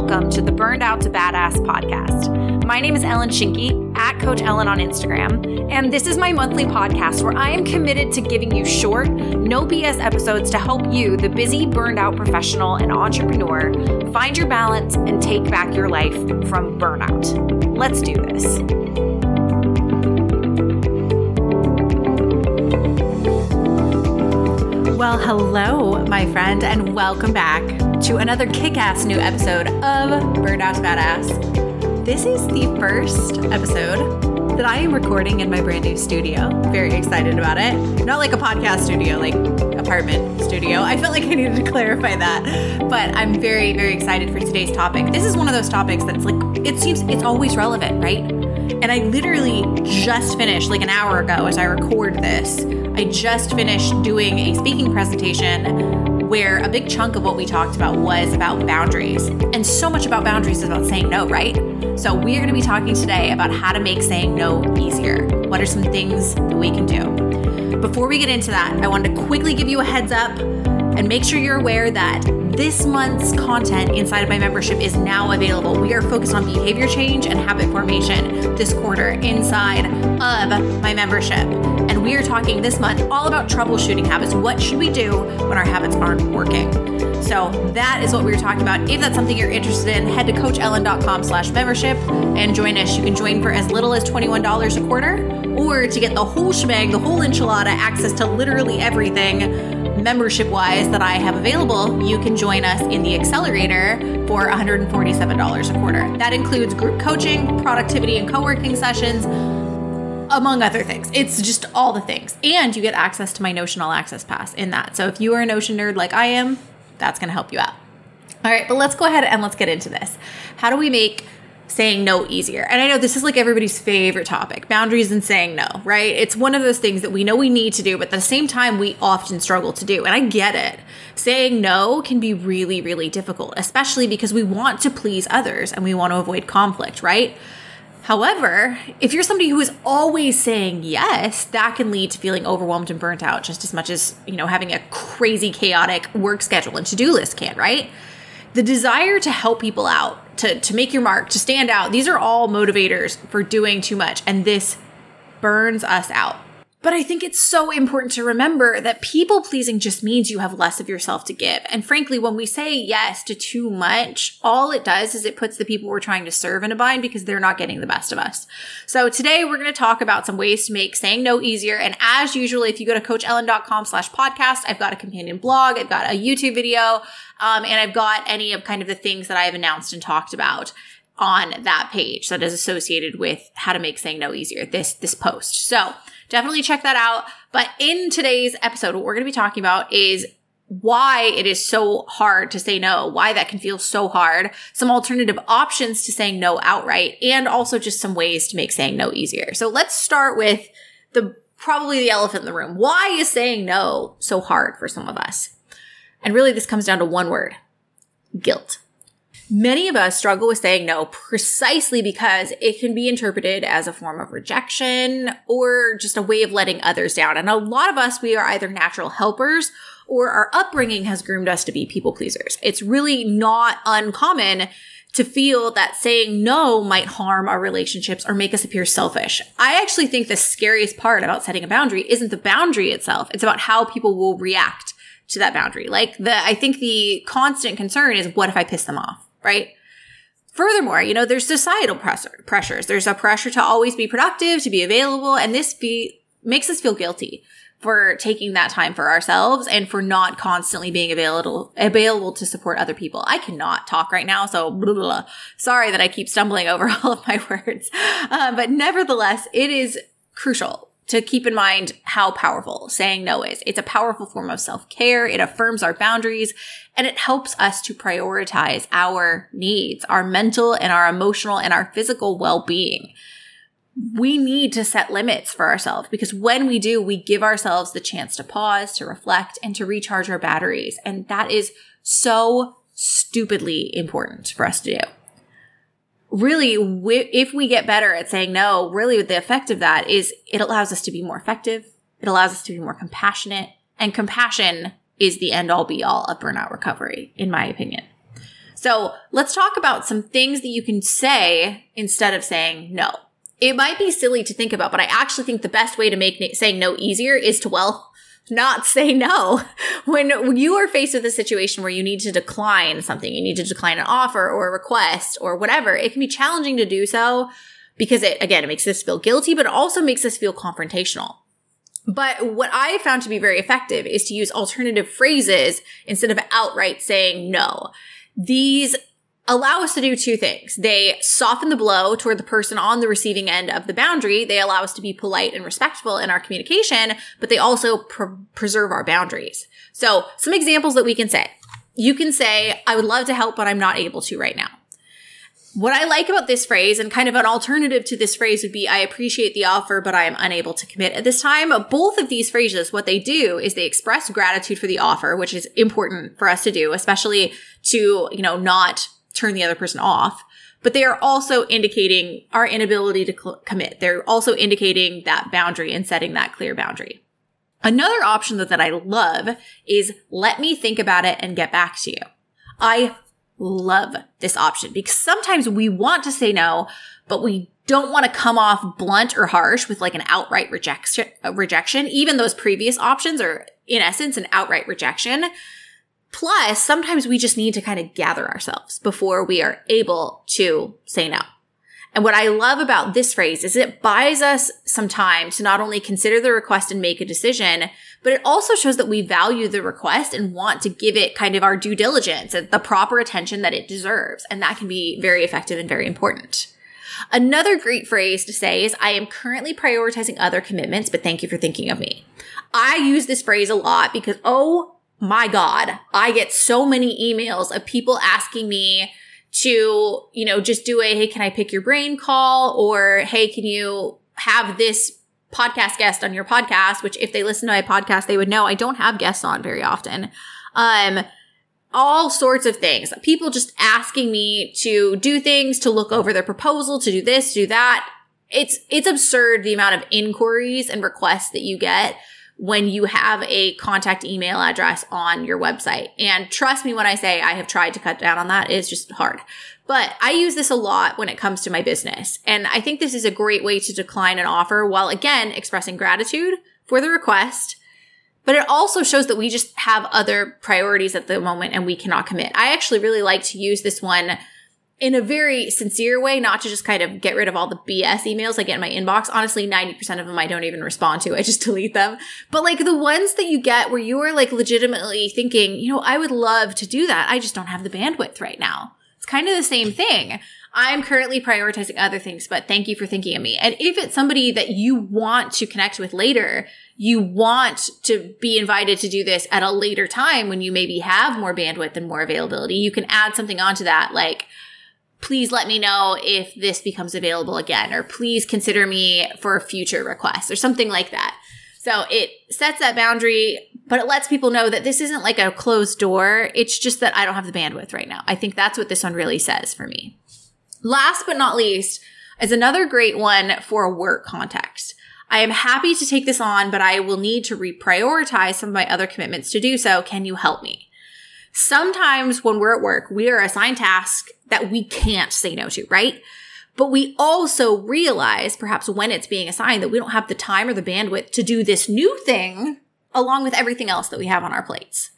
welcome to the Burned Out to Badass podcast. My name is Ellyn Schinke, at Coach Ellyn on Instagram, and this is my monthly podcast where I am committed to giving you short, no BS episodes to help you, the busy, burned out professional and entrepreneur, find your balance and take back your life from burnout. Let's do this. Well, hello, my friend, and welcome back to another kick ass new episode of Burned Out Badass. This is the first episode that I am recording in my brand new studio. Very excited about it. Not like a podcast studio, like apartment studio. I felt like I needed to clarify that. But I'm very, very excited for today's topic. This is one of those topics that's like, it seems it's always relevant, right? And I literally just finished like an hour ago as I record this I just finished doing a speaking presentation where a big chunk of what we talked about was about boundaries. And so much about boundaries is about saying no, right? So, we're going to be talking today about how to make saying no easier. What are some things that we can do? Before we get into that, I wanted to quickly give you a heads up and make sure you're aware that this month's content inside of my membership is now available. We are focused on behavior change and habit formation this quarter inside of my membership. We are talking this month all about troubleshooting habits. What should we do when our habits aren't working? So that is what we were talking about. If that's something you're interested in, head to coachellyn.com slash membership and join us. You can join for as little as $21 a quarter or to get the whole shebang, the whole enchilada, access to literally everything membership wise that I have available, you can join us in the accelerator for $147 a quarter. That includes group coaching, productivity and co working sessions among other things. It's just all the things. And you get access to my Notion All Access Pass in that. So if you are a Notion nerd like I am, that's going to help you out. All right, but let's go ahead and let's get into this. How do we make saying no easier? And I know this is like everybody's favorite topic boundaries and saying no, right? It's one of those things that we know we need to do, but at the same time, we often struggle to do. And I get it. Saying no can be really, really difficult, especially because we want to please others and we want to avoid conflict, right? However, if you're somebody who is always saying yes, that can lead to feeling overwhelmed and burnt out just as much as, you know, having a crazy chaotic work schedule and to-do list can, right? The desire to help people out, to to make your mark, to stand out, these are all motivators for doing too much and this burns us out. But I think it's so important to remember that people pleasing just means you have less of yourself to give. And frankly, when we say yes to too much, all it does is it puts the people we're trying to serve in a bind because they're not getting the best of us. So today we're going to talk about some ways to make saying no easier. And as usual, if you go to coachellyn.com slash podcast, I've got a companion blog, I've got a YouTube video, um, and I've got any of kind of the things that I have announced and talked about on that page that is associated with how to make saying no easier, this, this post. So definitely check that out. But in today's episode, what we're going to be talking about is why it is so hard to say no, why that can feel so hard, some alternative options to saying no outright, and also just some ways to make saying no easier. So let's start with the probably the elephant in the room. Why is saying no so hard for some of us? And really, this comes down to one word guilt. Many of us struggle with saying no precisely because it can be interpreted as a form of rejection or just a way of letting others down. And a lot of us, we are either natural helpers or our upbringing has groomed us to be people pleasers. It's really not uncommon to feel that saying no might harm our relationships or make us appear selfish. I actually think the scariest part about setting a boundary isn't the boundary itself. It's about how people will react to that boundary. Like the, I think the constant concern is what if I piss them off? Right? Furthermore, you know, there's societal pressure, pressures. There's a pressure to always be productive, to be available, and this be, makes us feel guilty for taking that time for ourselves and for not constantly being available available to support other people. I cannot talk right now, so blah, blah, blah. sorry that I keep stumbling over all of my words. Uh, but nevertheless, it is crucial to keep in mind how powerful saying no is. It's a powerful form of self care. It affirms our boundaries and it helps us to prioritize our needs, our mental and our emotional and our physical well being. We need to set limits for ourselves because when we do, we give ourselves the chance to pause, to reflect, and to recharge our batteries. And that is so stupidly important for us to do really, if we get better at saying no, really the effect of that is it allows us to be more effective. It allows us to be more compassionate and compassion is the end all be all of burnout recovery, in my opinion. So let's talk about some things that you can say instead of saying no. It might be silly to think about, but I actually think the best way to make saying no easier is to, well, not say no. When you are faced with a situation where you need to decline something, you need to decline an offer or a request or whatever, it can be challenging to do so because it, again, it makes us feel guilty, but also makes us feel confrontational. But what I found to be very effective is to use alternative phrases instead of outright saying no. These allow us to do two things. They soften the blow toward the person on the receiving end of the boundary. They allow us to be polite and respectful in our communication, but they also pr- preserve our boundaries. So some examples that we can say. You can say, I would love to help, but I'm not able to right now. What I like about this phrase and kind of an alternative to this phrase would be, I appreciate the offer, but I am unable to commit at this time. Both of these phrases, what they do is they express gratitude for the offer, which is important for us to do, especially to, you know, not turn the other person off. But they are also indicating our inability to cl- commit. They're also indicating that boundary and setting that clear boundary. Another option that, that I love is let me think about it and get back to you. I love this option because sometimes we want to say no, but we don't want to come off blunt or harsh with like an outright rejection, uh, rejection. Even those previous options are in essence an outright rejection. Plus, sometimes we just need to kind of gather ourselves before we are able to say no. And what I love about this phrase is it buys us some time to not only consider the request and make a decision, but it also shows that we value the request and want to give it kind of our due diligence and the proper attention that it deserves. And that can be very effective and very important. Another great phrase to say is, I am currently prioritizing other commitments, but thank you for thinking of me. I use this phrase a lot because, oh my God, I get so many emails of people asking me to, you know, just do a, hey, can I pick your brain call? Or, hey, can you have this podcast guest on your podcast? Which if they listen to my podcast, they would know I don't have guests on very often. Um, all sorts of things. People just asking me to do things, to look over their proposal, to do this, do that. It's, it's absurd the amount of inquiries and requests that you get when you have a contact email address on your website. And trust me when I say I have tried to cut down on that, it's just hard. But I use this a lot when it comes to my business. And I think this is a great way to decline an offer while again expressing gratitude for the request. But it also shows that we just have other priorities at the moment and we cannot commit. I actually really like to use this one in a very sincere way, not to just kind of get rid of all the BS emails I get in my inbox. Honestly, 90% of them I don't even respond to. I just delete them. But like the ones that you get where you are like legitimately thinking, you know, I would love to do that. I just don't have the bandwidth right now. It's kind of the same thing. I'm currently prioritizing other things, but thank you for thinking of me. And if it's somebody that you want to connect with later, you want to be invited to do this at a later time when you maybe have more bandwidth and more availability, you can add something onto that like, please let me know if this becomes available again, or please consider me for future request, or something like that. So it sets that boundary, but it lets people know that this isn't like a closed door. It's just that I don't have the bandwidth right now. I think that's what this one really says for me. Last but not least is another great one for a work context. I am happy to take this on, but I will need to reprioritize some of my other commitments to do so. Can you help me? Sometimes when we're at work, we are assigned tasks that we can't say no to, right? But we also realize, perhaps when it's being assigned, that we don't have the time or the bandwidth to do this new thing along with everything else that we have on our plates.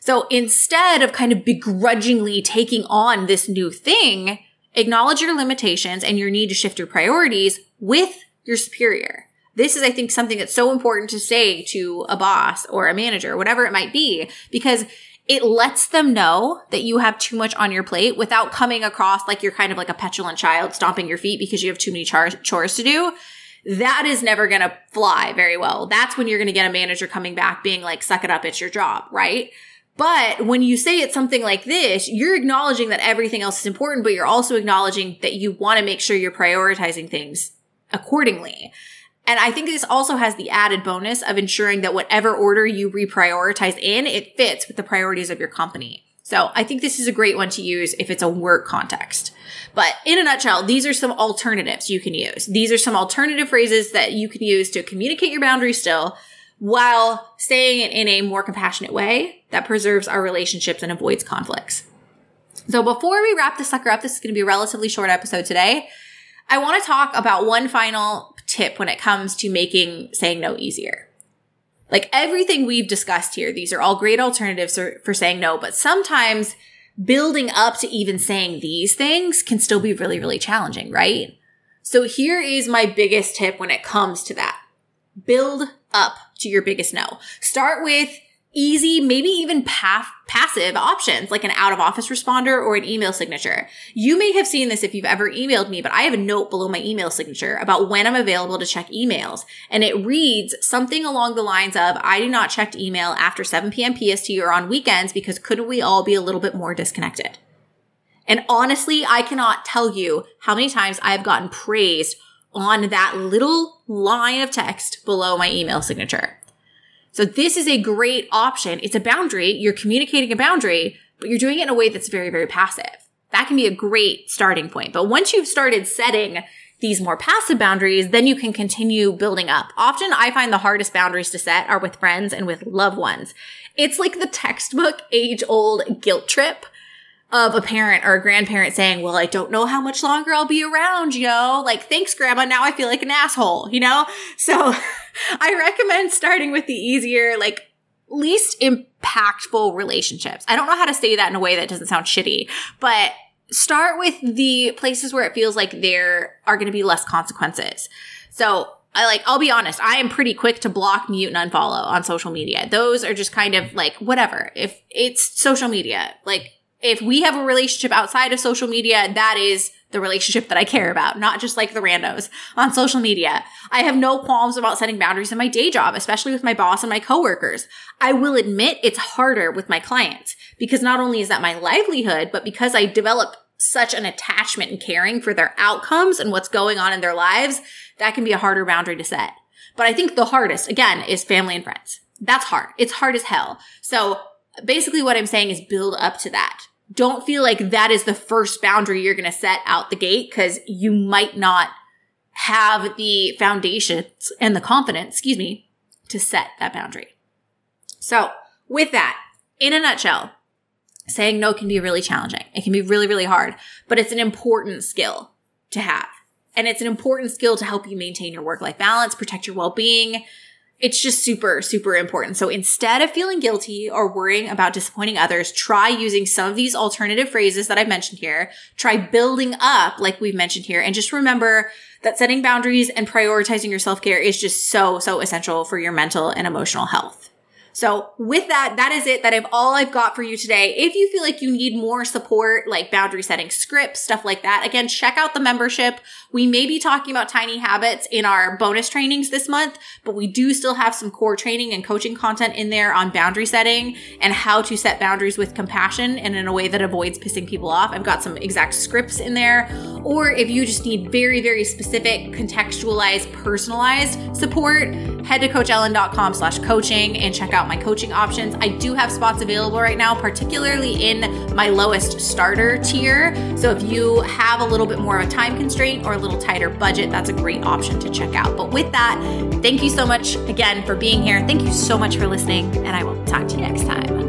So instead of kind of begrudgingly taking on this new thing, acknowledge your limitations and your need to shift your priorities with your superior. This is, I think, something that's so important to say to a boss or a manager, whatever it might be, because it lets them know that you have too much on your plate without coming across like you're kind of like a petulant child stomping your feet because you have too many char- chores to do. That is never going to fly very well. That's when you're going to get a manager coming back being like, suck it up, it's your job, right? But when you say it's something like this, you're acknowledging that everything else is important, but you're also acknowledging that you want to make sure you're prioritizing things accordingly. And I think this also has the added bonus of ensuring that whatever order you reprioritize in, it fits with the priorities of your company. So I think this is a great one to use if it's a work context. But in a nutshell, these are some alternatives you can use. These are some alternative phrases that you can use to communicate your boundaries still while saying it in a more compassionate way that preserves our relationships and avoids conflicts. So before we wrap this sucker up, this is going to be a relatively short episode today. I want to talk about one final tip when it comes to making saying no easier. Like everything we've discussed here, these are all great alternatives for, for saying no, but sometimes building up to even saying these things can still be really, really challenging, right? So here is my biggest tip when it comes to that. Build up to your biggest no. Start with easy, maybe even passive options like an out of office responder or an email signature. You may have seen this if you've ever emailed me, but I have a note below my email signature about when I'm available to check emails. And it reads something along the lines of, I do not check email after 7 p.m. PST or on weekends because couldn't we all be a little bit more disconnected? And honestly, I cannot tell you how many times I've gotten praised on that little line of text below my email signature. So this is a great option. It's a boundary. You're communicating a boundary, but you're doing it in a way that's very, very passive. That can be a great starting point. But once you've started setting these more passive boundaries, then you can continue building up. Often I find the hardest boundaries to set are with friends and with loved ones. It's like the textbook age old guilt trip of a parent or a grandparent saying, well, I don't know how much longer I'll be around, you know, like, thanks, grandma. Now I feel like an asshole, you know? So I recommend starting with the easier, like, least impactful relationships. I don't know how to say that in a way that doesn't sound shitty, but start with the places where it feels like there are going to be less consequences. So I like, I'll be honest, I am pretty quick to block, mute, and unfollow on social media. Those are just kind of like, whatever. If it's social media, like, if we have a relationship outside of social media, that is the relationship that I care about, not just like the randos on social media. I have no qualms about setting boundaries in my day job, especially with my boss and my coworkers. I will admit it's harder with my clients because not only is that my livelihood, but because I develop such an attachment and caring for their outcomes and what's going on in their lives, that can be a harder boundary to set. But I think the hardest, again, is family and friends. That's hard. It's hard as hell. So basically what I'm saying is build up to that don't feel like that is the first boundary you're going to set out the gate because you might not have the foundations and the confidence, excuse me, to set that boundary. So with that, in a nutshell, saying no can be really challenging. It can be really, really hard, but it's an important skill to have. And it's an important skill to help you maintain your work life balance, protect your well being, it's just super, super important. So instead of feeling guilty or worrying about disappointing others, try using some of these alternative phrases that I've mentioned here. Try building up, like we've mentioned here. And just remember that setting boundaries and prioritizing your self care is just so, so essential for your mental and emotional health. So with that, that is it. That is all I've got for you today. If you feel like you need more support, like boundary setting scripts, stuff like that, again, check out the membership. We may be talking about tiny habits in our bonus trainings this month, but we do still have some core training and coaching content in there on boundary setting and how to set boundaries with compassion and in a way that avoids pissing people off. I've got some exact scripts in there. Or if you just need very, very specific, contextualized, personalized support, head to coachellyn.com slash coaching and check out my coaching options. I do have spots available right now, particularly in my lowest starter tier. So if you have a little bit more of a time constraint or a little tighter budget, that's a great option to check out. But with that, thank you so much again for being here. Thank you so much for listening, and I will talk to you next time.